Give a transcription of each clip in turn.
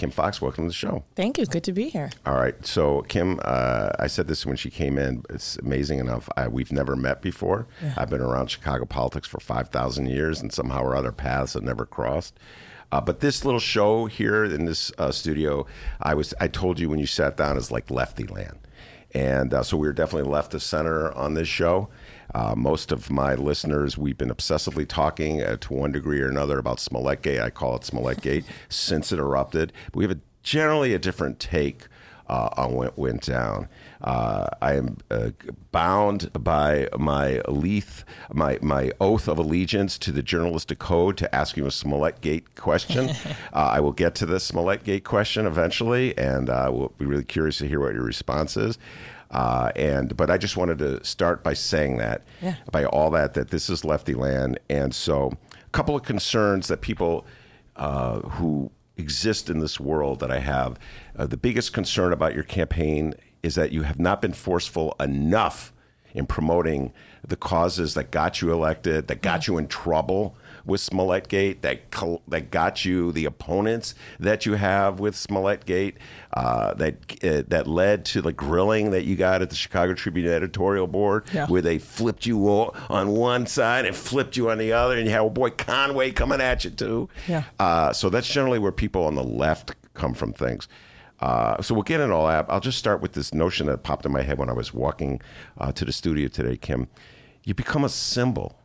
Kim Foxx, welcome to the show. Thank you. Good to be here. All right. So, Kim, uh, I said this when she came in. It's amazing enough. I, we've never met before. Yeah. I've been around Chicago politics for 5,000 years, and somehow or other paths have never crossed. Uh, but this little show here in this uh, studio, I was I told you when you sat down is like lefty land, and uh, so we are definitely left of center on this show. Uh, most of my listeners, we've been obsessively talking uh, to one degree or another about Smollett Gate. I call it Smollett Gate since it erupted. But we have a, generally a different take uh, on what went down. Uh, I am uh, bound by my leith, my my oath of allegiance to the journalistic code to ask you a Smollett Gate question. Uh, I will get to the Smollett Gate question eventually, and uh, we'll be really curious to hear what your response is. Uh, and but I just wanted to start by saying that, yeah. by all that, that this is lefty land, and so a couple of concerns that people uh, who exist in this world that I have. Uh, the biggest concern about your campaign is that you have not been forceful enough in promoting the causes that got you elected, that got you in trouble with Smollett Gate, that that got you the opponents that you have with Smollett Gate, uh, that uh, that led to the grilling that you got at the Chicago Tribune editorial board, yeah. where they flipped you on one side and flipped you on the other, and you had oh boy Conway coming at you too. Yeah. Uh, so that's generally where people on the left come from things. Uh, so we'll get into all that. I'll just start with this notion that popped in my head when I was walking uh, to the studio today, Kim. You become a symbol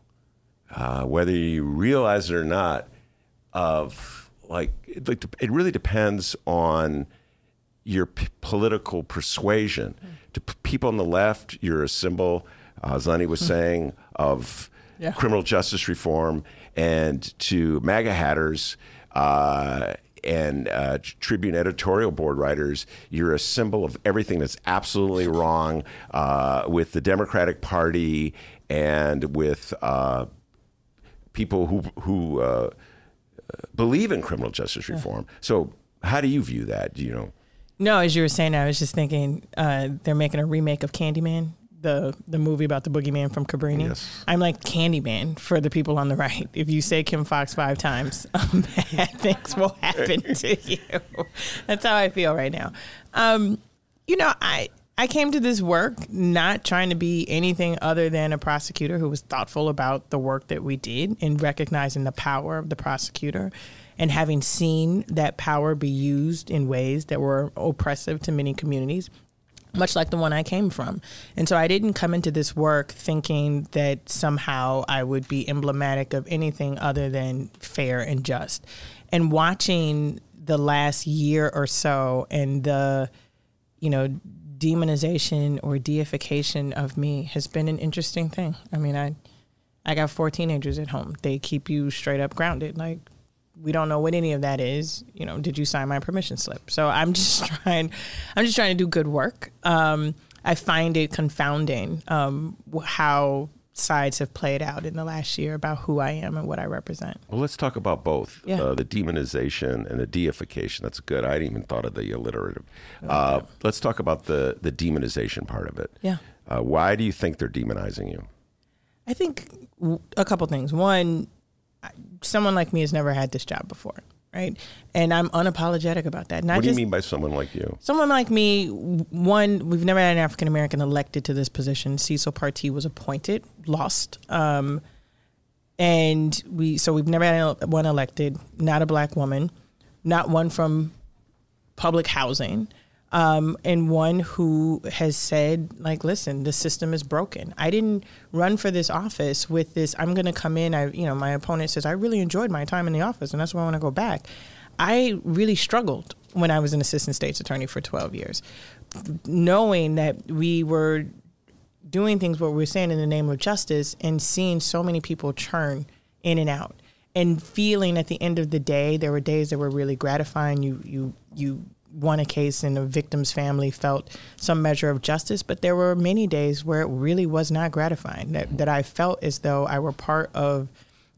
uh, whether you realize it or not, of like it, it really depends on your p- political persuasion. Mm. To p- people on the left, you're a symbol, uh, as Lenny was mm. saying, of yeah. criminal justice reform, and to MAGA hatters. Uh, and uh, Tribune editorial board writers, you're a symbol of everything that's absolutely wrong uh, with the Democratic Party and with uh, people who who uh, believe in criminal justice reform. So, how do you view that? Do you know? No, as you were saying, I was just thinking uh, they're making a remake of Candyman, the the movie about the boogeyman from Cabrini. Yes. I'm like Candyman for the people on the right. If you say Kim Foxx five times, um, bad things will happen to you. That's how I feel right now. Um, you know, I I came to this work not trying to be anything other than a prosecutor who was thoughtful about the work that we did and recognizing the power of the prosecutor and having seen that power be used in ways that were oppressive to many communities much like the one I came from. And so I didn't come into this work thinking that somehow I would be emblematic of anything other than fair and just. And watching the last year or so and the you know demonization or deification of me has been an interesting thing. I mean, I I got four teenagers at home. They keep you straight up grounded. Like we don't know what any of that is. You know, did you sign my permission slip? So I'm just trying. I'm just trying to do good work. Um, I find it confounding um, how sides have played out in the last year about who I am and what I represent. Well, let's talk about both yeah. uh, the demonization and the deification. That's good. I hadn't even thought of the alliterative. Uh, let's talk about the, the demonization part of it. Yeah. Uh, why do you think they're demonizing you? I think a couple things. One, someone like me has never had this job before right? And I'm unapologetic about that. Not what do you mean by someone like you? Someone like me, one, we've never had an African American elected to this position. Cecil Partee was appointed, lost. Um, and we, so we've never had one elected, not a black woman, not one from public housing. Um, and one who has said, like, listen, the system is broken. I didn't run for this office with this. I'm going to come in. I, you know, my opponent says I really enjoyed my time in the office, and that's why I want to go back. I really struggled when I was an assistant state's attorney for 12 years, knowing that we were doing things what we were saying in the name of justice, and seeing so many people churn in and out, and feeling at the end of the day, there were days that were really gratifying. You you you won a case and the victim's family felt some measure of justice, but there were many days where it really was not gratifying. That that I felt as though I were part of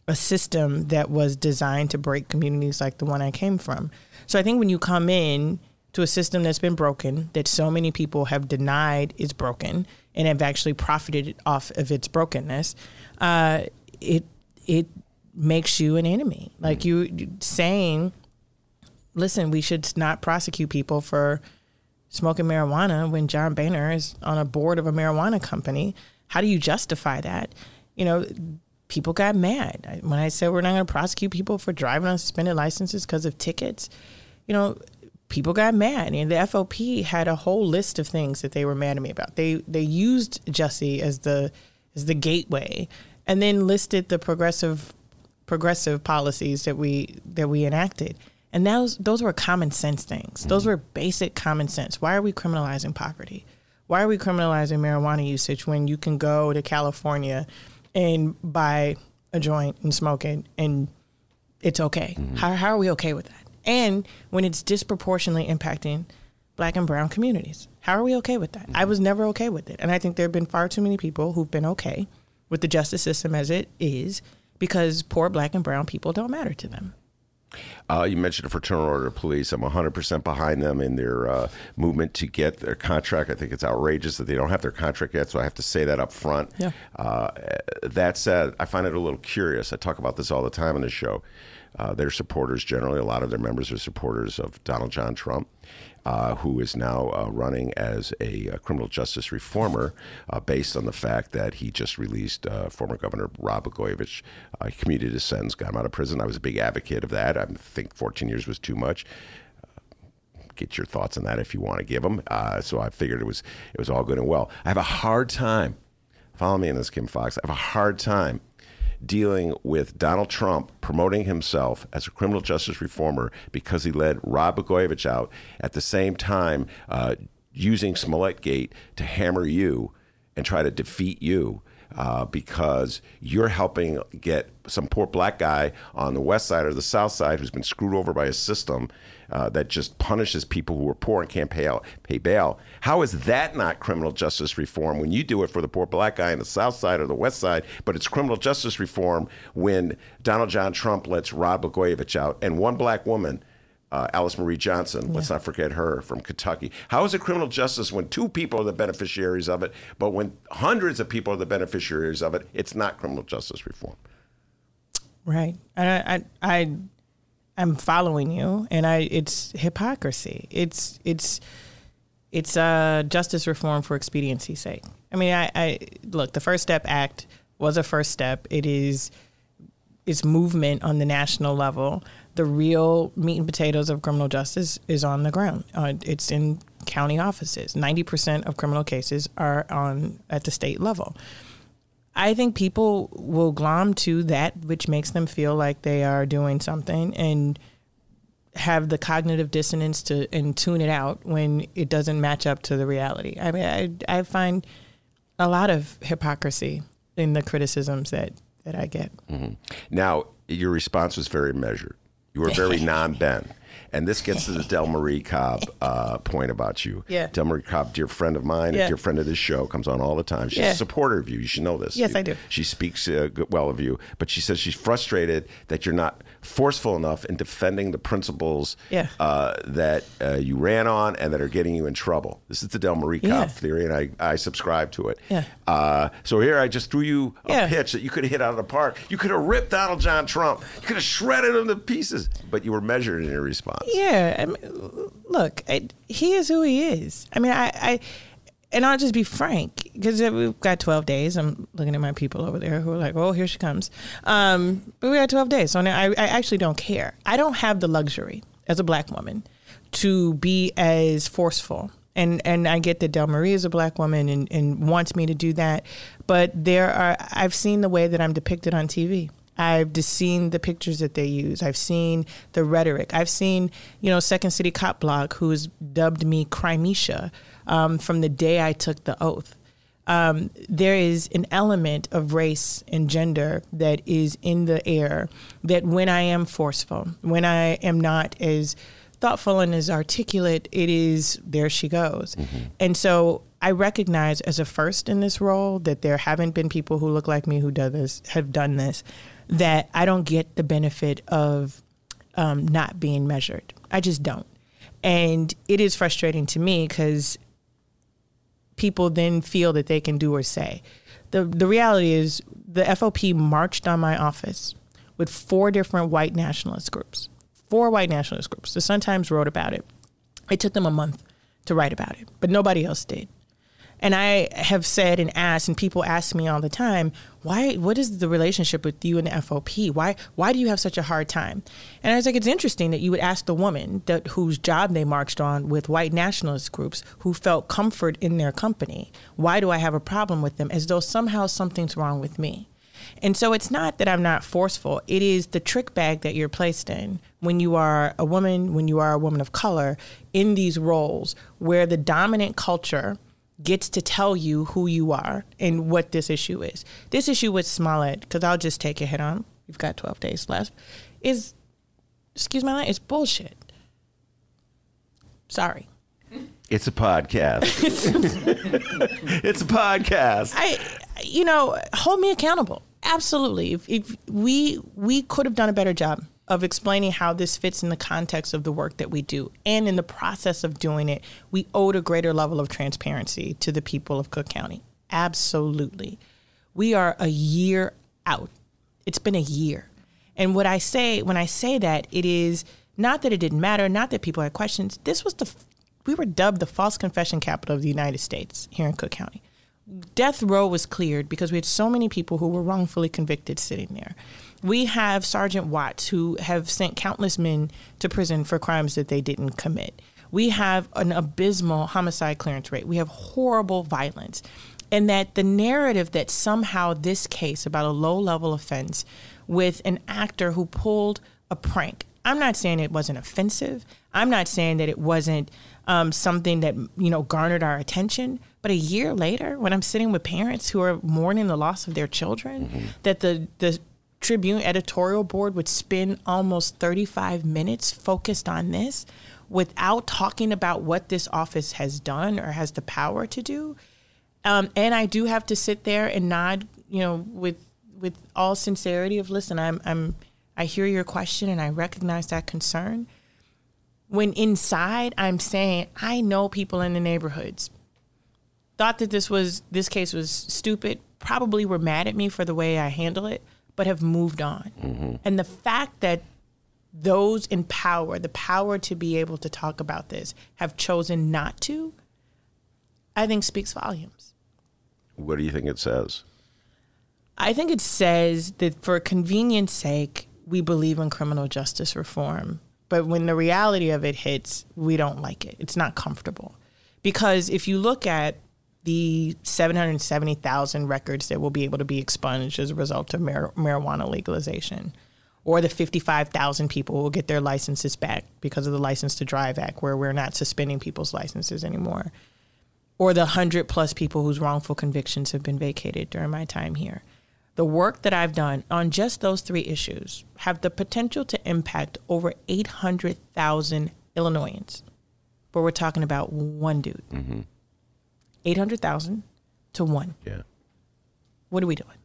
a system that was designed to break communities like the one I came from. So I think when you come in to a system that's been broken, that so many people have denied is broken and have actually profited off of its brokenness, uh, it it makes you an enemy. Like you saying, listen, we should not prosecute people for smoking marijuana when John Boehner is on a board of a marijuana company. How do you justify that? You know, people got mad when I said we're not going to prosecute people for driving on suspended licenses because of tickets. You know, people got mad, and the FOP had a whole list of things that they were mad at me about. They they used Jussie as the as the gateway, and then listed the progressive progressive policies that we that we enacted. And those those were common sense things. Those were basic common sense. Why are we criminalizing poverty? Why are we criminalizing marijuana usage when you can go to California and buy a joint and smoke it and it's okay? Mm-hmm. How, how are we okay with that? And when it's disproportionately impacting black and brown communities, how are we okay with that? Mm-hmm. I was never okay with it. And I think there have been far too many people who've been okay with the justice system as it is because poor black and brown people don't matter to them. Uh, you mentioned the Fraternal Order of Police. I'm 100% behind them in their uh, movement to get their contract. I think it's outrageous that they don't have their contract yet, so I have to say that up front. Yeah. Uh, that said, I find it a little curious. I talk about this all the time on the show. Uh, their supporters, generally, a lot of their members are supporters of Donald John Trump uh, who is now uh, running as a, a, criminal justice reformer uh, based on the fact that he just released uh, former Governor Rod Blagojevich. He commuted his sentence, got him out of prison. I was a big advocate of that. I think 14 years was too much get your thoughts on that if you want to give them. Uh, so I figured it was it was all good and well. I have a hard time. Follow me in this, Kim Foxx. I have a hard time dealing with Donald Trump promoting himself as a criminal justice reformer because he led Rod Blagojevich out at the same time uh, using Smollett Gate to hammer you and try to defeat you. Uh, because you're helping get some poor black guy on the west side or the south side who's been screwed over by a system uh, that just punishes people who are poor and can't pay out pay bail. How is that not criminal justice reform when you do it for the poor black guy on the south side or the west side? But it's criminal justice reform when Donald John Trump lets Rod Blagojevich out and one black woman. Uh, Alice Marie Johnson, yeah. let's not forget her from Kentucky. How is it criminal justice when two people are the beneficiaries of it, but when hundreds of people are the beneficiaries of it, it's not criminal justice reform? Right. I, I, I I'm following you, and I it's hypocrisy. It's it's it's uh, justice reform for expediency's sake. I mean, I, I look. The First Step Act was a first step. It is it's movement on the national level. The real meat and potatoes of criminal justice is on the ground. Uh, it's in county offices. Ninety percent of criminal cases are on at the state level. I think people will glom to that which makes them feel like they are doing something and have the cognitive dissonance to and tune it out when it doesn't match up to the reality. I mean, I, I find a lot of hypocrisy in the criticisms that, that I get. Mm-hmm. Now, your response was very measured. You were very non-Ben. And this gets to the Delmarie Cobb uh, point about you. Yeah. Delmarie Cobb, dear friend of mine, yeah. a dear friend of this show, comes on all the time. She's yeah. a supporter of you. You should know this. Yes, you, I do. She speaks uh, well of you, but she says she's frustrated that you're not forceful enough in defending the principles yeah. uh, that uh, you ran on and that are getting you in trouble. This is the Delmarie Cobb theory, and I, I subscribe to it. Yeah. Uh, so here I just threw you a pitch that you could have hit out of the park. You could have ripped Donald John Trump. You could have shredded him to pieces, but you were measured in your response. Yeah. I mean, look, I, he is who he is. I mean, I, I and I'll just be frank because we've got 12 days. I'm looking at my people over there who are like, oh, here she comes. Um, but we got 12 days. So I, I actually don't care. I don't have the luxury as a black woman to be as forceful. And, and I get that Delmarie is a black woman and, and wants me to do that. But there are, I've seen the way that I'm depicted on TV. I've just seen the pictures that they use. I've seen the rhetoric. I've seen, you know, Second City Cop Block, who's dubbed me Crimesha um, from the day I took the oath. Um, there is an element of race and gender that is in the air that when I am forceful, when I am not as thoughtful and as articulate, it is there she goes. Mm-hmm. And so I recognize as a first in this role that there haven't been people who look like me who do this have done this. That I don't get the benefit of um, not being measured. I just don't, and it is frustrating to me because people then feel that they can do or say. the The reality is the FOP marched on my office with four different white nationalist groups. Four white nationalist groups. The Sun Times wrote about it. It took them a month to write about it, but nobody else did. And I have said and asked, and people ask me all the time, why? What is the relationship with you and the FOP? Why? Why do you have such a hard time? And I was like, it's interesting that you would ask the woman that whose job they marched on with white nationalist groups who felt comfort in their company. Why do I have a problem with them? As though somehow something's wrong with me. And so it's not that I'm not forceful. It is the trick bag that you're placed in when you are a woman, when you are a woman of color in these roles where the dominant culture gets to tell you who you are and what this issue is. This issue with Smollett, because I'll just take a head on, you've got 12 days left, is, excuse my language, it's bullshit. Sorry. It's a podcast. it's a podcast. I, you know, hold me accountable. Absolutely. If, if we we could have done a better job of explaining how this fits in the context of the work that we do, and in the process of doing it, we owed a greater level of transparency to the people of Cook County. Absolutely. We are a year out. It's been a year. And what I say when I say that, it is not that it didn't matter, not that people had questions. This was the we were dubbed the false confession capital of the United States here in Cook County death row was cleared because we had so many people who were wrongfully convicted sitting there. We have Sergeant Watts who have sent countless men to prison for crimes that they didn't commit. We have an abysmal homicide clearance rate. We have horrible violence. And that the narrative that somehow this case about a low level offense with an actor who pulled a prank, I'm not saying it wasn't offensive. I'm not saying that it wasn't um, something that you know garnered our attention. But a year later, when I'm sitting with parents who are mourning the loss of their children, mm-hmm. that the the Tribune editorial board would spend almost 35 minutes focused on this without talking about what this office has done or has the power to do. Um, and I do have to sit there and nod, you know, with with all sincerity of listen, I'm I'm I hear your question and I recognize that concern. When inside I'm saying I know people in the neighborhoods. Thought that this was this case was stupid, probably were mad at me for the way I handle it, but have moved on. Mm-hmm. And the fact that those in power, the power to be able to talk about this, have chosen not to, I think speaks volumes. What do you think it says? I think it says that for convenience sake, we believe in criminal justice reform but when the reality of it hits, we don't like it. It's not comfortable. Because if you look at the 770,000 records that will be able to be expunged as a result of mar- marijuana legalization, or the 55,000 people who will get their licenses back because of the License to Drive Act, where we're not suspending people's licenses anymore, or the 100 plus people whose wrongful convictions have been vacated during my time here the work that I've done on just those three issues have the potential to impact over 800,000 Illinoisans. But we're talking about one dude. Mm-hmm. 800,000 to one. Yeah. What are we doing?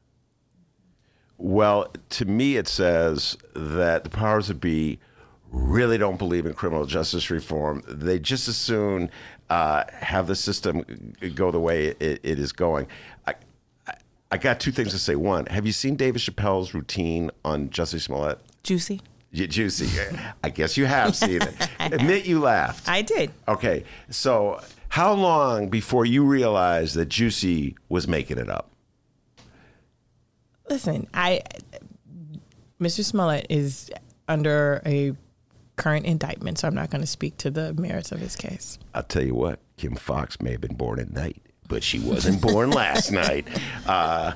Well, to me, it says that the powers that be really don't believe in criminal justice reform. They just as soon uh, have the system go the way it, it is going. I, I got two things to say. One, have you seen David Chappelle's routine on Jussie Smollett? Juicy. juicy. I guess you have seen it. Admit you laughed. I did. Okay. So, how long before you realized that Juicy was making it up? Listen, I Mr. Smollett is under a current indictment, so I'm not going to speak to the merits of his case. I'll tell you what, Kim Foxx may have been born at night but she wasn't born last night. Uh,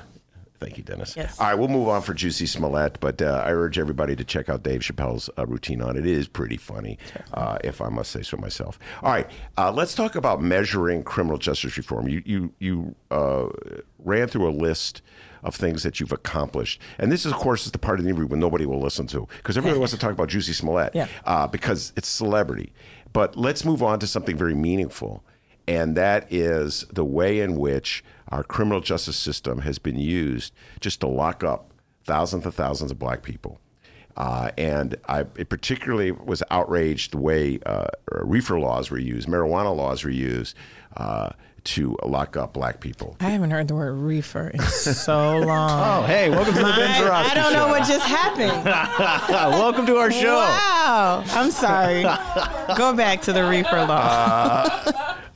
Thank you, Dennis. Yes. All right, we'll move on for Juicy Smollett, but uh, I urge everybody to check out Dave Chappelle's uh, routine on it. It is pretty funny, uh, if I must say so myself. All right, uh, let's talk about measuring criminal justice reform. You you you uh, ran through a list of things that you've accomplished. And this is, of course, is the part of the interview when nobody will listen to because everybody wants to talk about Juicy Smollett Yeah. uh, because it's celebrity. But let's move on to something very meaningful, and that is the way in which our criminal justice system has been used just to lock up thousands and thousands of black people. Uh, and I it particularly was outraged the way uh, reefer laws were used, marijuana laws were used uh, to lock up black people. I haven't heard the word reefer in so long. Oh, hey, welcome to the Ben I, Joravsky I don't know Show. what just happened. welcome to our show. Wow. I'm sorry. Go back to the reefer law.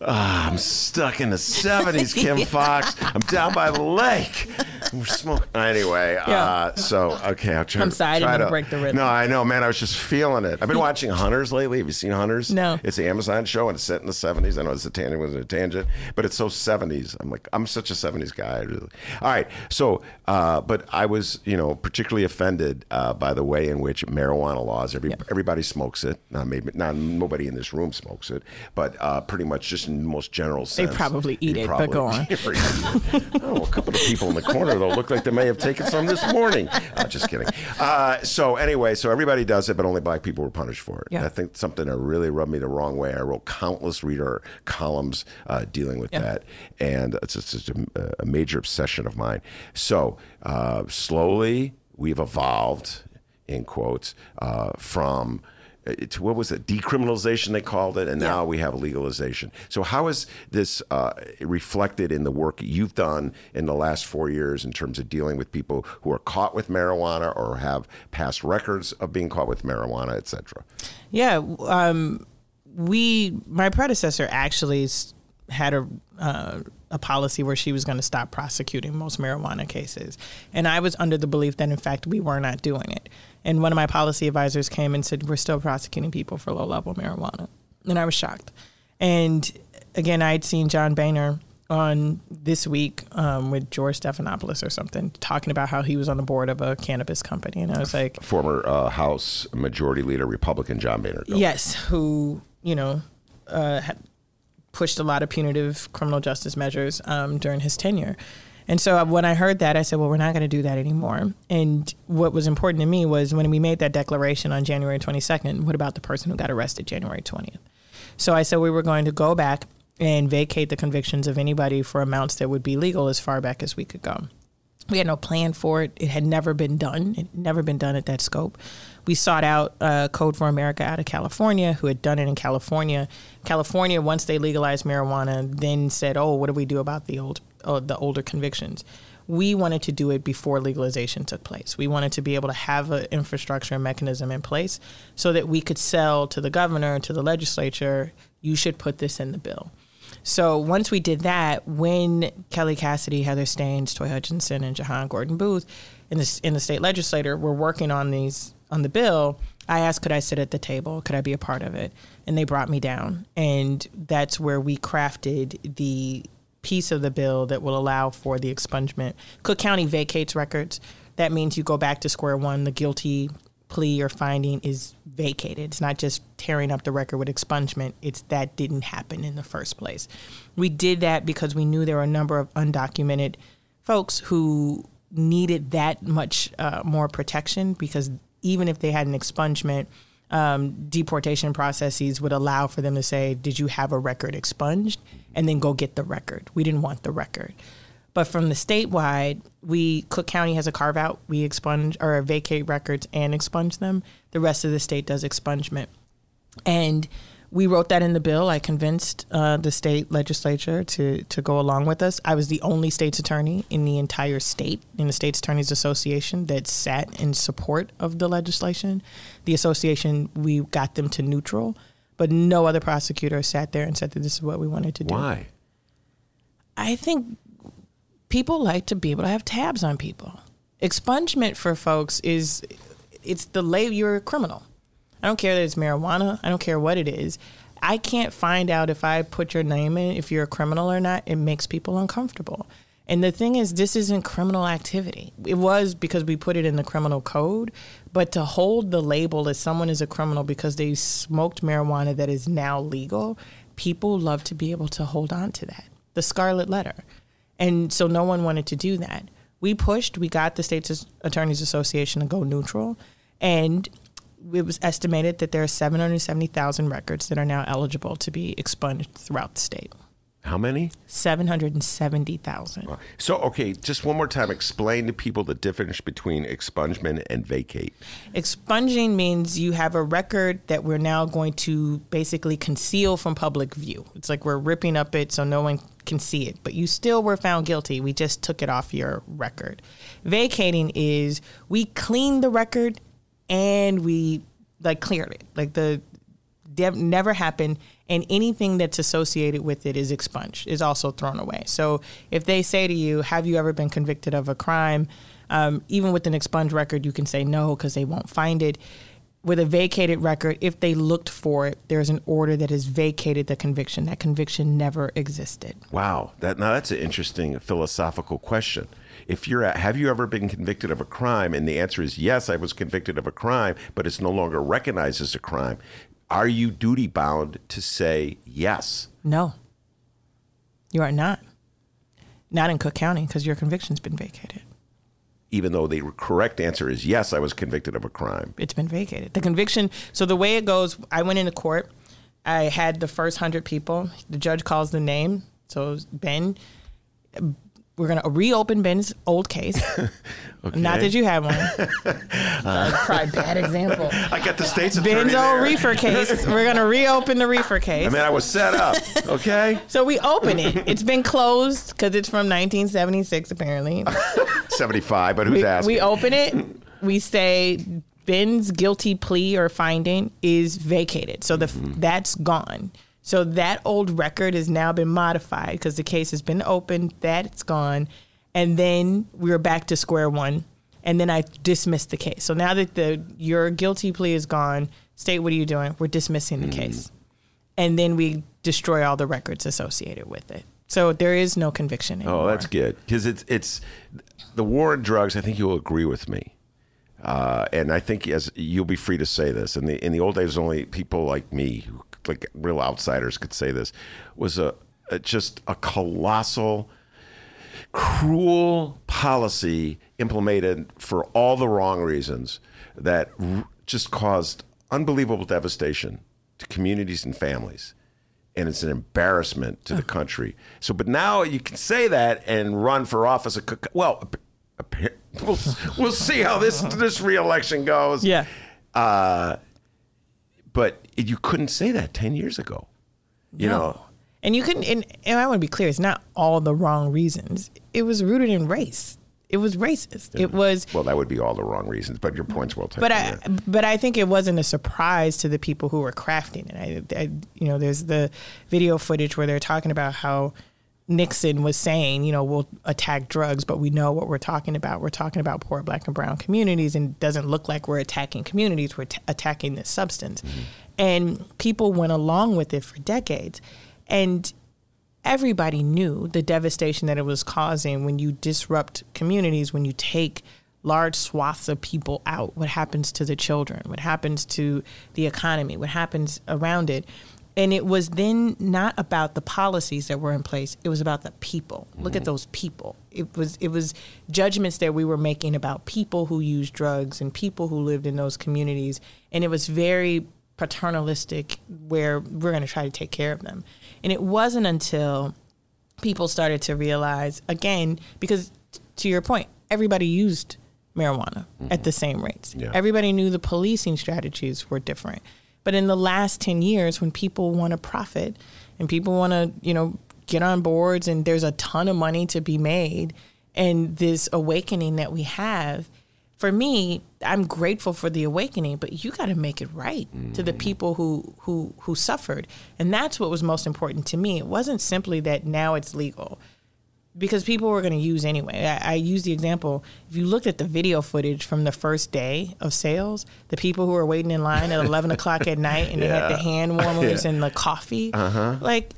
Ah, I'm stuck in the 70s, Kim Foxx. I'm down by the lake. We're smoking. Anyway, uh, so, okay, I'll try I'm sorry, I didn't try to break the rhythm. No, I know, man. I was just feeling it. I've been watching Hunters lately. Have you seen Hunters? No. It's an Amazon show and it's set in the 70s. I know it's a tangent, was a tangent, but it's so 70s. I'm like, I'm such a 70s guy. Really- All right. So, uh, but I was, you know, particularly offended uh, by the way in which marijuana laws, every, everybody smokes it. Not maybe, not nobody in this room smokes it, but uh, pretty much just in the most general sense. They probably eat it, but go on. oh, a couple of people in the corner though look like they may have taken some this morning. Uh, just kidding. Uh, so anyway, so everybody does it, but only black people were punished for it. Yeah. I think something that really rubbed me the wrong way. I wrote countless reader columns uh, dealing with Yeah. that, and it's just it's a, a major obsession of mine. So uh, slowly we've evolved, in quotes, uh, from uh, to what was it decriminalization they called it and now we have legalization. So how is this uh, reflected in the work you've done in the last four years in terms of dealing with people who are caught with marijuana or have past records of being caught with marijuana etc Yeah, um, we my predecessor actually had a uh, a policy where she was going to stop prosecuting most marijuana cases, and I was under the belief that in fact we were not doing it. And one of my policy advisors came and said we're still prosecuting people for low level marijuana, and I was shocked. And again, I had seen John Boehner on this week um, with George Stephanopoulos or something, talking about how he was on the board of a cannabis company, and I was like, former uh, house majority leader republican john boehner Yes, who you know uh, had pushed a lot of punitive criminal justice measures um, during his tenure. And so when I heard that, I said, "Well, we're not going to do that anymore." And what was important to me was when we made that declaration on January 22nd. What about the person who got arrested January 20th? So I said we were going to go back and vacate the convictions of anybody for amounts that would be legal as far back as we could go. We had no plan for it. It had never been done. It never been done at that scope. We sought out uh, Code for America out of California, who had done it in California. California, once they legalized marijuana, then said, "Oh, what do we do about the old, uh, the older convictions?" We wanted to do it before legalization took place. We wanted to be able to have an infrastructure and mechanism in place so that we could sell to the governor, to the legislature, you should put this in the bill. So once we did that, when Kelly Cassidy, Heather Steans, Toi Hutchinson, and Jehan Gordon Booth in the in the state legislature were working on these on the bill, I asked, could I sit at the table? Could I be a part of it? And they brought me down, and that's where we crafted the piece of the bill that will allow for the expungement. Cook County vacates records. That means you go back to square one. The guilty plea or finding is vacated. It's not just tearing up the record with expungement. It's that didn't happen in the first place. We did that because we knew there were a number of undocumented folks who needed that much uh, more protection because even if they had an expungement, um, deportation processes would allow for them to say, "Did you have a record expunged?" And then go get the record. We didn't want the record. But from the statewide, we Cook County has a carve out. We expunge or vacate records and expunge them. The rest of the state does expungement, and we wrote that in the bill. I convinced uh, the state legislature to to go along with us. I was the only state's attorney in the entire state in the state's attorneys association that sat in support of the legislation. The association we got them to neutral, but no other prosecutor sat there and said that this is what we wanted to do. why I think people like to be able to have tabs on people. Expungement for folks is it's the label you're a criminal. I don't care that it's marijuana. I don't care what it is. I can't find out if I put your name in if you're a criminal or not. It makes people uncomfortable. And the thing is, this isn't criminal activity. It was because we put it in the criminal code, but to hold the label as someone is a criminal because they smoked marijuana that is now legal, people love to be able to hold on to that. The scarlet letter. And so no one wanted to do that. we pushed, we got the States Attorneys Association to go neutral, and it was estimated that there are 770,000 records that are now eligible to be expunged throughout the state. How many? 770,000. So, okay, just one more time, explain to people the difference between expungement and vacate. Expunging means you have a record that we're now going to basically conceal from public view. It's like we're ripping up it so no one can see it, but you still were found guilty. We just took it off your record. Vacating is we cleaned the record and we like cleared it. Like the never happened and anything that's associated with it is expunged is also thrown away. So if they say to you have you ever been convicted of a crime? Um, even with an expunged record you can say no because they won't find it. With a vacated record if they looked for it there's an order that has vacated the conviction. That conviction never existed. Wow. That now that's an interesting philosophical question. If you're at, have you ever been convicted of a crime? And the answer is yes i was convicted of a crime but it's no longer recognized as a crime are you duty bound to say yes? No. You are not. Not in Cook County because your conviction's been vacated. Even though the correct answer is yes, I was convicted of a crime. It's been vacated. The conviction, so the way it goes, I went into court. I had the first 100 people. The judge calls the name. So Ben we're going to reopen Ben's old case. okay. Not that you have one. uh, bad example. I got the state's Ben's old reefer case. We're going to reopen the reefer case. I mean, I was set up. Okay. so we open it. It's been closed because it's from 1976, apparently. 75, but who's we, asking? We open it. We say Ben's guilty plea or finding is vacated. So the mm-hmm. that's gone. So that old record has now been modified because the case has been opened, that's gone. And then we are back to square one. And then I dismissed the case. So now that the your guilty plea is gone, state, what are you doing? We're dismissing the mm. case. And then we destroy all the records associated with it. So there is no conviction anymore. Oh, that's good because it's it's the war on drugs. I think you'll agree with me, uh, and I think as you'll be free to say this. In the in the old days, only people like me who like real outsiders could say this, was a, a just a colossal, cruel policy implemented for all the wrong reasons that r- just caused unbelievable devastation to communities and families and it's an embarrassment to the country. So, but now you can say that and run for office. Well, we'll, we'll see how this this reelection goes. Yeah. Uh, but you couldn't say that 10 years ago. You no. know. And you couldn't and, and I want to be clear, it's not all the wrong reasons. It was rooted in race. It was racist. Yeah. It was well. That would be all the wrong reasons, but your point's well taken. But I, but I think it wasn't a surprise to the people who were crafting it. I, I, you know, there's the video footage where they're talking about how Nixon was saying, you know, we'll attack drugs, but we know what we're talking about. We're talking about poor black and brown communities, and it doesn't look like we're attacking communities. We're t- attacking this substance. Mm-hmm. And people went along with it for decades. And everybody knew the devastation that it was causing when you disrupt communities, when you take large swaths of people out. What happens to the children? What happens to the economy? What happens around it? And it was then not about the policies that were in place. It was about the people. Mm-hmm. Look at mm-hmm. those people. It was it was judgments that we were making about people who used drugs and people who lived in those communities. And it was very paternalistic where we're going to try to take care of them. And it wasn't until people started to realize again because to your point, everybody used marijuana mm-hmm. at the same rates. Yeah. Everybody knew the policing strategies were different. But in the last 10 years, when people want to profit and people want to, you know, get on boards and there's a ton of money to be made and this awakening that we have, for me, I'm grateful for the awakening, but you got to make it right mm. to the people who who who suffered, and that's what was most important to me. It wasn't simply that now it's legal because people were going to use anyway. I, I use the example. If you looked at the video footage from the first day of sales, the people who were waiting in line at 11 o'clock at night and yeah. they had the hand warmers yeah. and the coffee, uh-huh. like,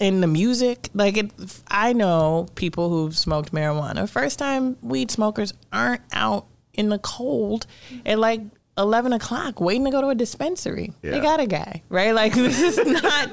and the music. Like, it, I know people who've smoked marijuana. First time weed smokers aren't out in the cold at like 11 o'clock waiting to go to a dispensary. Yeah. They got a guy, right? Like this is not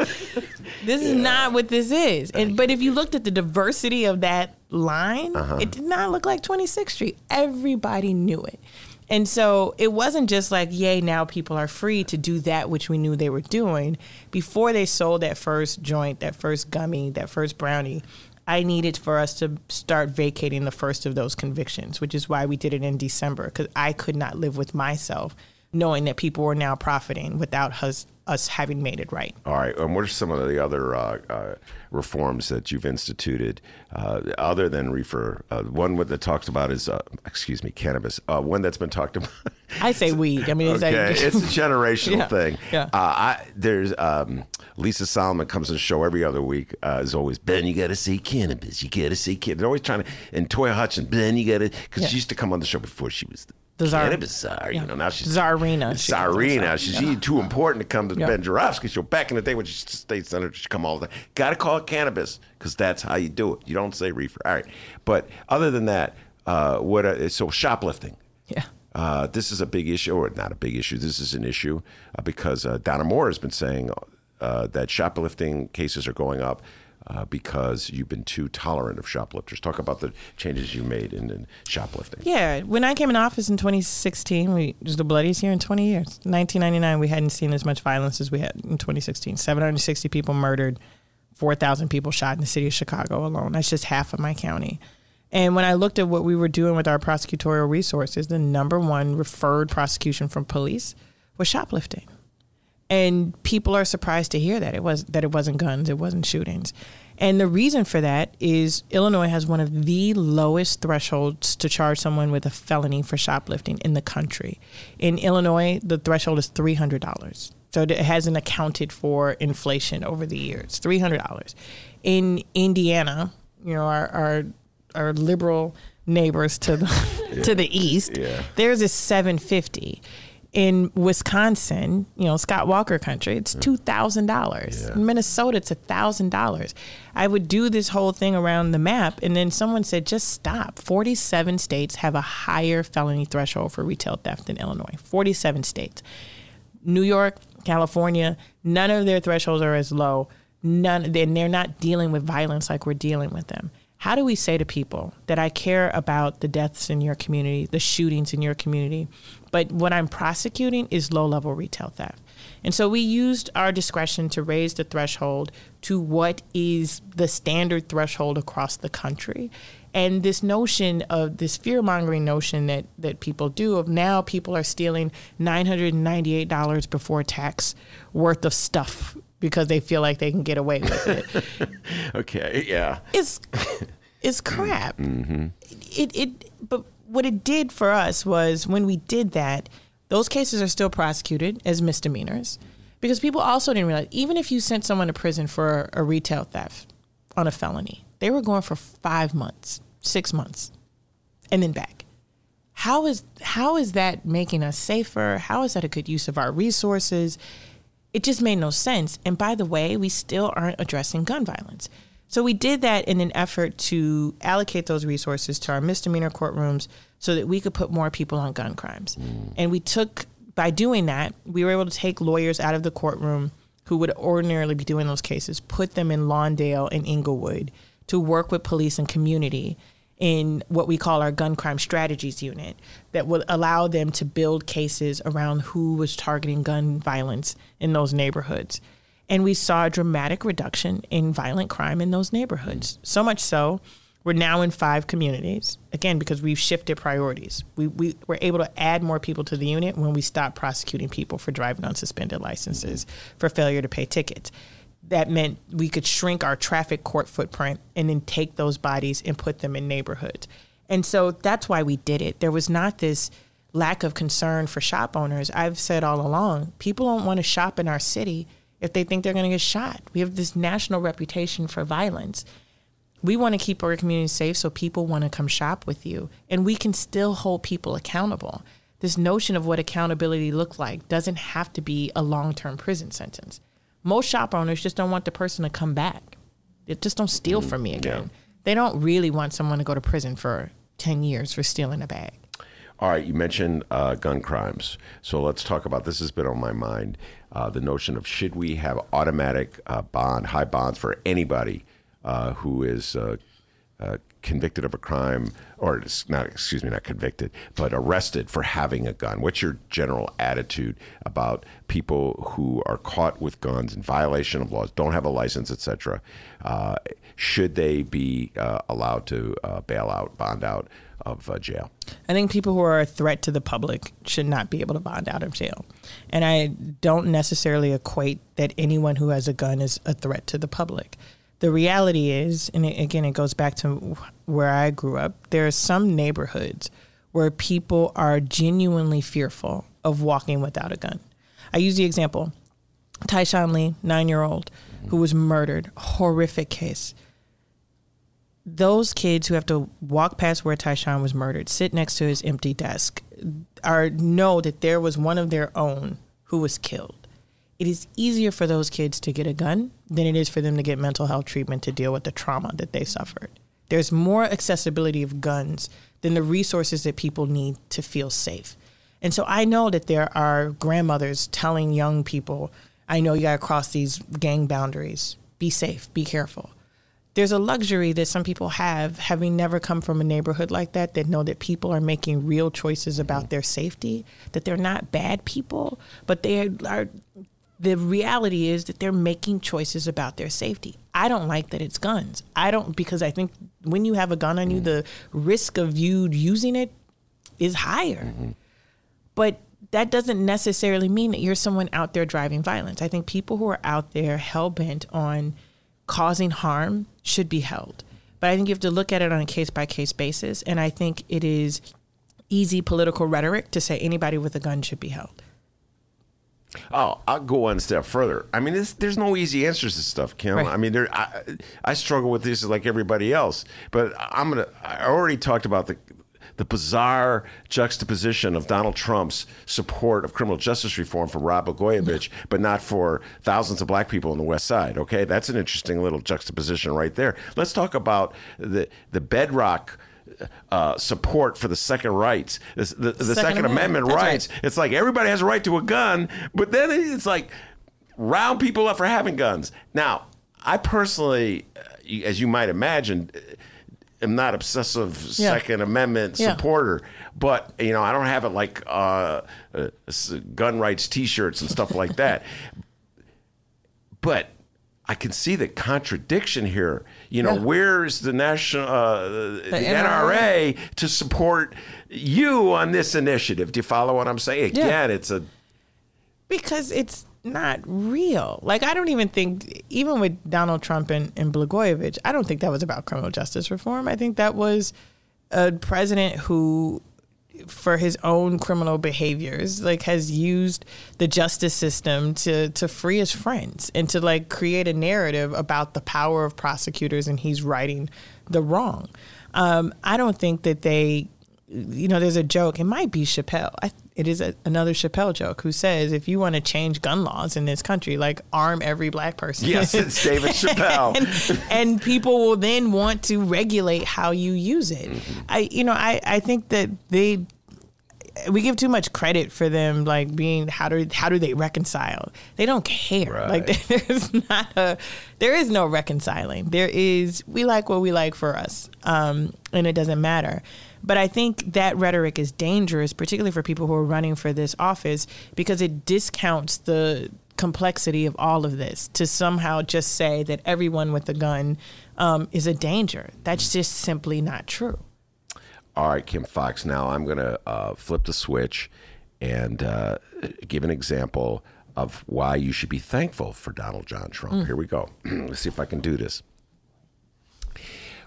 this is not what this is. And but if you looked at the diversity of that line, uh-huh. it did not look like 26th Street. Everybody knew it. And so it wasn't just like, yay, now people are free to do that which we knew they were doing. Before they sold that first joint, that first gummy, that first brownie, I needed for us to start vacating the first of those convictions, which is why we did it in December, because I could not live with myself knowing that people were now profiting without us, us having made it right. All right. And what are some of the other uh, uh, reforms that you've instituted uh, other than reefer? Uh, one that talks about is, uh, excuse me, cannabis. Uh, one that's been talked about. I say weed. I mean, okay. Like, it's a generational yeah. thing. Yeah. I, there's um, Lisa Solomon comes on the show every other week. is always Ben. You got to say cannabis. You got to say cannabis. They're always trying to. And Toya Hutchins, Ben. You got to because yeah. she used to come on the show before she was the czar, cannabis czar. Yeah. You know, now she's czarina. Czarina. She's yeah. too important to come to yeah. Ben Joravsky show. Back in the day when she's state senator, she'd come all the time. Got to call it cannabis because that's how you do it. You don't say reefer. All right. But other than that, uh, what? Uh, so shoplifting. Yeah. Uh, this is a big issue, or not a big issue. This is an issue uh, because uh, Donna More has been saying uh, that shoplifting cases are going up uh, because you've been too tolerant of shoplifters. Talk about the changes you made in, in shoplifting. Yeah, when I came in office in 2016, we was the bloodiest year in 20 years. 1999, we hadn't seen as much violence as we had in 2016. 760 people murdered, 4,000 people shot in the city of Chicago alone. That's just half of my county. And when I looked at what we were doing with our prosecutorial resources, the number one referred prosecution from police was shoplifting and people are surprised to hear that it was that it wasn't guns, it wasn't shootings. And the reason for that is Illinois has one of the lowest thresholds to charge someone with a felony for shoplifting in the country. In Illinois, the threshold is $300. So it hasn't accounted for inflation over the years. $300. In Indiana, you know, our our, our liberal neighbors to the yeah. to the east, yeah. theirs is 750 in Wisconsin, you know, Scott Walker country, it's two thousand yeah. dollars. In Minnesota, it's a thousand dollars. I would do this whole thing around the map, and then someone said, "Just stop." Forty-seven states have a higher felony threshold for retail theft than Illinois. Forty-seven states. New York, California, none of their thresholds are as low. None, and they're not dealing with violence like we're dealing with them. How do we say to people that I care about the deaths in your community, the shootings in your community, but what I'm prosecuting is low level retail theft. And so we used our discretion to raise the threshold to what is the standard threshold across the country. And this notion of this fear mongering notion that, that people do of now people are stealing $998 before tax worth of stuff because they feel like they can get away with it. okay, yeah. It's it's crap. Mm-hmm. It, it but what it did for us was when we did that, those cases are still prosecuted as misdemeanors because people also didn't realize even if you sent someone to prison for a retail theft on a felony, they were going for five months, six months, and then back. How is how is that making us safer? How is that a good use of our resources? It just made no sense. And by the way, we still aren't addressing gun violence. So we did that in an effort to allocate those resources to our misdemeanor courtrooms so that we could put more people on gun crimes. Mm. And we took, by doing that, we were able to take lawyers out of the courtroom who would ordinarily be doing those cases, put them in Lawndale and Englewood to work with police and community in what we call our gun crime strategies unit that would allow them to build cases around who was targeting gun violence in those neighborhoods. And we saw a dramatic reduction in violent crime in those neighborhoods. So much so, we're now in five communities, again, because we've shifted priorities. We, we were able to add more people to the unit when we stopped prosecuting people for driving on suspended licenses, for failure to pay tickets. That meant we could shrink our traffic court footprint and then take those bodies and put them in neighborhoods. And so that's why we did it. There was not this lack of concern for shop owners. I've said all along, people don't want to shop in our city if they think they're going to get shot. We have this national reputation for violence. We want to keep our community safe so people want to come shop with you. And we can still hold people accountable. This notion of what accountability looks like doesn't have to be a long term prison sentence. Most shop owners just don't want the person to come back. They just don't steal mm, from me again. Yeah. They don't really want someone to go to prison for 10 years for stealing a bag. All right, you mentioned uh, gun crimes. So let's talk about this. Has been on my mind uh, the notion of should we have automatic uh, bond, high bonds for anybody uh, who is uh, uh, convicted of a crime, or not, excuse me, not convicted, but arrested for having a gun? What's your general attitude about people who are caught with guns in violation of laws, don't have a license, etc.? Uh, should they be uh, allowed to uh, bail out, bond out of uh, jail? I think people who are a threat to the public should not be able to bond out of jail. And I don't necessarily equate that anyone who has a gun is a threat to the public the reality is, and again, it goes back to where I grew up, there are some neighborhoods where people are genuinely fearful of walking without a gun. I use the example Tyshawn Lee, nine year old, who was murdered, horrific case. Those kids who have to walk past where Tyshawn was murdered, sit next to his empty desk, are know that there was one of their own who was killed it is easier for those kids to get a gun than it is for them to get mental health treatment to deal with the trauma that they suffered. There's more accessibility of guns than the resources that people need to feel safe. And so I know that there are grandmothers telling young people, I know you got to cross these gang boundaries. Be safe, be careful. There's a luxury that some people have, having never come from a neighborhood like that, that know that people are making real choices about their safety, that they're not bad people, but they are the reality is that they're making choices about their safety. I don't like that it's guns. I don't because I think when you have a gun on you, the risk of you using it is higher. Mm-hmm. But that doesn't necessarily mean that you're someone out there driving violence. I think people who are out there hell bent on causing harm should be held. But I think you have to look at it on a case by case basis. And I think it is easy political rhetoric to say anybody with a gun should be held. Oh, I'll go one step further. I mean, there's no easy answers to stuff, Kim. Right. I mean, there, I, I struggle with this like everybody else. But I'm gonna. I already talked about the the bizarre juxtaposition of Donald Trump's support of criminal justice reform for Rod Blagojevich, but not for thousands of black people on the West Side. Okay, that's an interesting little juxtaposition right there. Let's talk about the the bedrock uh, support for the second rights, the, the, the Second, Second, Amendment, Amendment rights. Right. It's like everybody has a right to a gun, but then it's like round people up for having guns. Now, I personally, uh, as you might imagine, am not obsessive yeah. Second Amendment yeah. supporter, but you know I don't have it like uh, uh, gun rights T-shirts and stuff like that. But I can see the contradiction here. You know, yeah. where's the national uh, the, NRA. NRA. to support you on this initiative? Do you follow what I'm saying? Again, yeah. it's a because it's not real. Like I don't even think, even with Donald Trump and, and Blagojevich, I don't think that was about criminal justice reform. I think that was a president who for his own criminal behaviors like has used the justice system to to free his friends and to like create a narrative about the power of prosecutors and he's righting the wrong um, i don't think that they you know there's a joke it might be chappelle I, it is a, another chappelle joke who says if you want to change gun laws in this country like arm every black person. Yes it's david chappelle. and, and, people will then want to regulate how you use it. Mm-hmm. i you know i i think that they we give too much credit for them like being how do how do they reconcile? They don't care. Right. like there's not a there is no reconciling. There is we like what we like for us um, and it doesn't matter but i think that rhetoric is dangerous particularly for people who are running for this office because it discounts the complexity of all of this to somehow just say that everyone with a gun um, is a danger that's just simply not true all right, Kim Foxx. now I'm going to uh, flip the switch and uh, give an example of why you should be thankful for Donald John Trump. Mm. Here we go. Let's see if I can do this.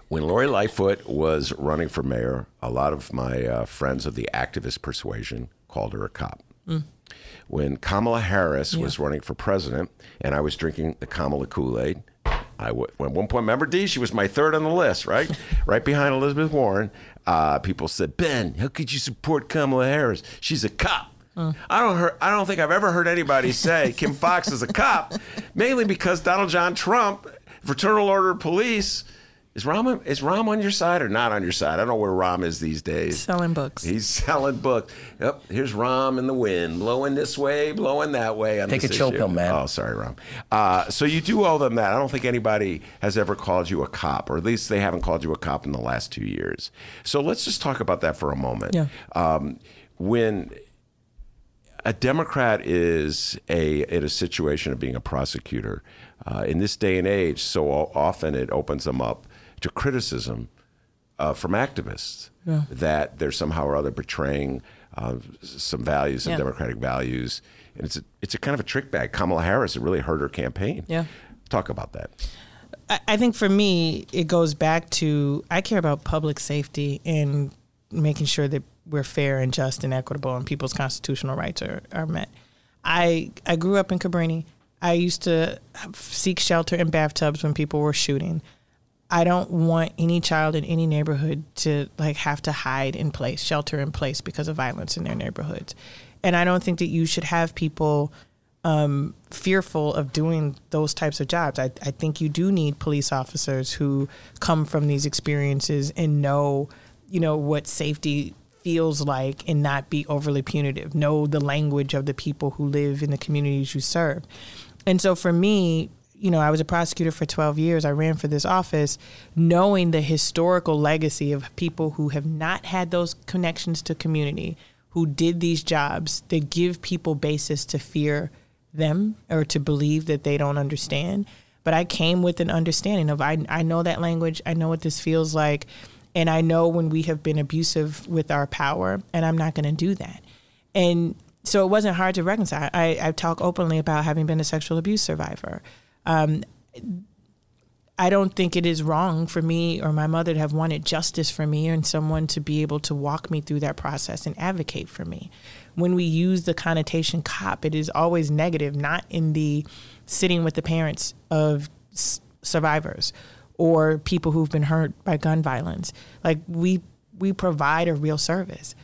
When Lori Lightfoot was running for mayor, a lot of my uh, friends of the activist persuasion called her a cop. Mm. When Kamala Harris yeah. was running for president, and I was drinking the Kamala Kool Aid, I w- at one point, remember D? She was my third on the list, right? right behind Elizabeth Warren. Uh, people said, Ben, how could you support Kamala Harris? She's a cop. Uh. I don't hear, I don't think I've ever heard anybody say Kim Foxx is a cop, mainly because Donald John Trump, Fraternal Order of Police, is Rahm is Rahm on your side or not on your side? I don't know where Rahm is these days. He's selling books. He's selling books. Yep. Here's Rahm in the wind, blowing this way, blowing that way. On Take this a chill issue. pill, man. Oh, sorry, Rahm. Uh, so you do owe them that. I don't think anybody has ever called you a cop, or at least they haven't called you a cop in the last two years. So let's just talk about that for a moment. Yeah. Um, when a Democrat is a in a situation of being a prosecutor uh, in this day and age, so often it opens them up to criticism uh, from activists Yeah. that they're somehow or other betraying uh, some values, some Yeah. democratic values, and it's a, it's a kind of a trick bag. Kamala Harris it really hurt her campaign. Yeah. talk about that. I, I think for me, it goes back to I care about public safety and making sure that we're fair and just and equitable and people's constitutional rights are, are met. I I grew up in Cabrini. I used to seek shelter in bathtubs when people were shooting. I don't want any child in any neighborhood to like have to hide in place, shelter in place because of violence in their neighborhoods. And I don't think that you should have people um, fearful of doing those types of jobs. I, I think you do need police officers who come from these experiences and know, you know, what safety feels like and not be overly punitive. Know the language of the people who live in the communities you serve. And so for me, you know, I was a prosecutor for 12 years. I ran for this office knowing the historical legacy of people who have not had those connections to community, who did these jobs that give people basis to fear them or to believe that they don't understand. But I came with an understanding of I, I know that language, I know what this feels like, and I know when we have been abusive with our power, and I'm not going to do that. And so it wasn't hard to reconcile. I, I talk openly about having been a sexual abuse survivor. Um, I don't think it is wrong for me or my mother to have wanted justice for me and someone to be able to walk me through that process and advocate for me. When we use the connotation cop, it is always negative, not in the sitting with the parents of survivors or people who've been hurt by gun violence. Like we we provide a real service.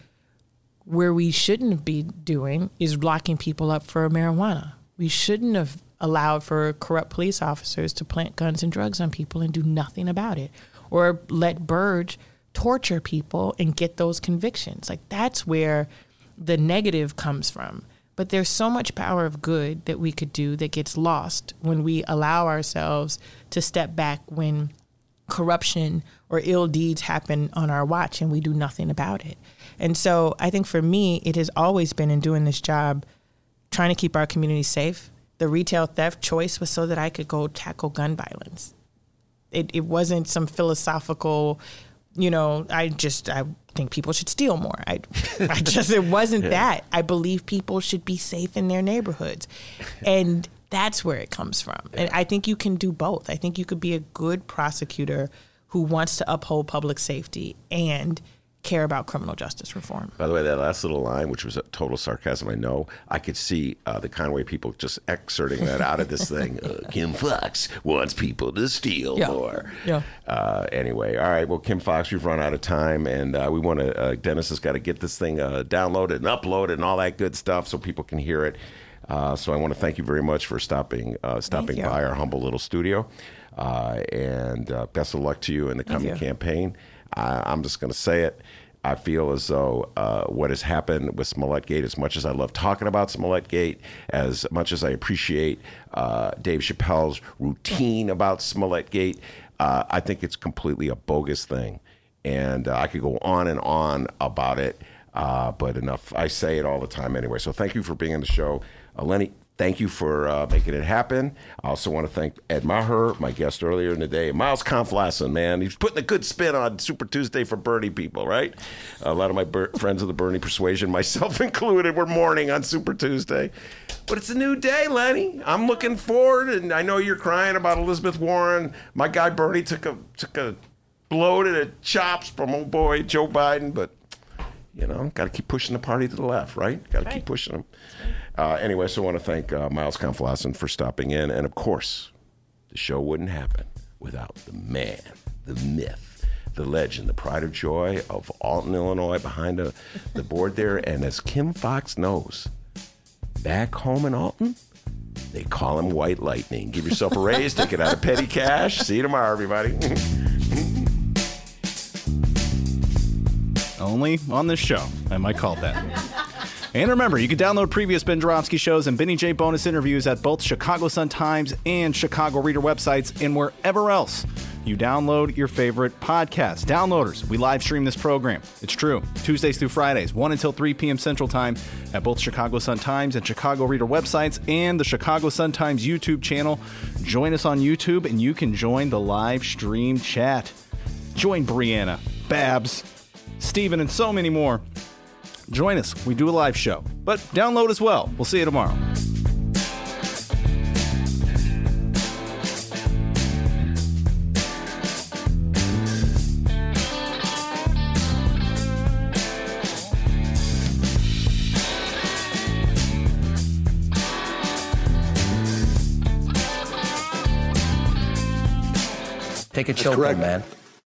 Where we shouldn't be doing is locking people up for marijuana. We shouldn't have allowed for corrupt police officers to plant guns and drugs on people and do nothing about it, or let Burge torture people and get those convictions. Like that's where the negative comes from. But there's so much power of good that we could do that gets lost when we allow ourselves to step back when corruption or ill deeds happen on our watch and we do nothing about it. And so I think for me, it has always been in doing this job, trying to keep our community safe. The retail theft choice was so that I could go tackle gun violence. It, it wasn't some philosophical, you know, I just, I think people should steal more. I, I just, it wasn't that. I believe people should be safe in their neighborhoods. And that's where it comes from. And I think you can do both. I think you could be a good prosecutor who wants to uphold public safety and care about criminal justice reform. By the way, that last little line, which was a total sarcasm, I know, I could see uh, the Conway people just exerting that out of this thing. Uh, Kim Foxx wants people to steal Yeah. more. Yeah. Uh, anyway, all right. Well, Kim Foxx, we've run out of time, and uh, we want to. Uh, Dennis has got to get this thing uh, downloaded and uploaded and all that good stuff so people can hear it. Uh, so I want to thank you very much for stopping uh, stopping by our humble little studio, uh, and uh, best of luck to you in the coming campaign. I, I'm just going to say it. I feel as though uh, what has happened with Smollett Gate, as much as I love talking about Smollett Gate, as much as I appreciate uh, Dave Chappelle's routine about Smollett Gate, uh, I think it's completely a bogus thing. And uh, I could go on and on about it, uh, but enough. I say it all the time anyway. So thank you for being on the show. Uh, Lenny, thank you for uh, making it happen. I also want to thank Ed Maher, my guest earlier in the day. Miles Conflassen, man, he's putting a good spin on Super Tuesday for Bernie people, right? A lot of my Ber- friends of the Bernie persuasion, myself included, were mourning on Super Tuesday. But it's a new day, Lenny. I'm looking forward, and I know you're crying about Elizabeth Warren. My guy Bernie took a took a blow to the chops from old boy Joe Biden, but you know, got to keep pushing the party to the left, right? Got to keep pushing them. Uh, anyway, so I want to thank uh, Miles Conflassen for stopping in. And of course, the show wouldn't happen without the man, the myth, the legend, the pride of joy of Alton, Illinois, behind a, the board there. And as Kim Foxx knows, back home in Alton, they call him White Lightning. Give yourself a raise, take it out of petty cash. See you tomorrow, everybody. Only on this show, I might call that. And remember, you can download previous Ben Joravsky shows and Benny J bonus interviews at both Chicago Sun-Times and Chicago Reader websites and wherever else you download your favorite podcast. Downloaders, we live stream this program. It's true. Tuesdays through Fridays, 1 until 3 p.m. Central Time at both Chicago Sun-Times and Chicago Reader websites and the Chicago Sun-Times YouTube channel. Join us on YouTube and you can join the live stream chat. Join Brianna, Babs, Steven, and so many more Join us. We do a live show, but download as well. We'll see you tomorrow. Take a chill pill, man.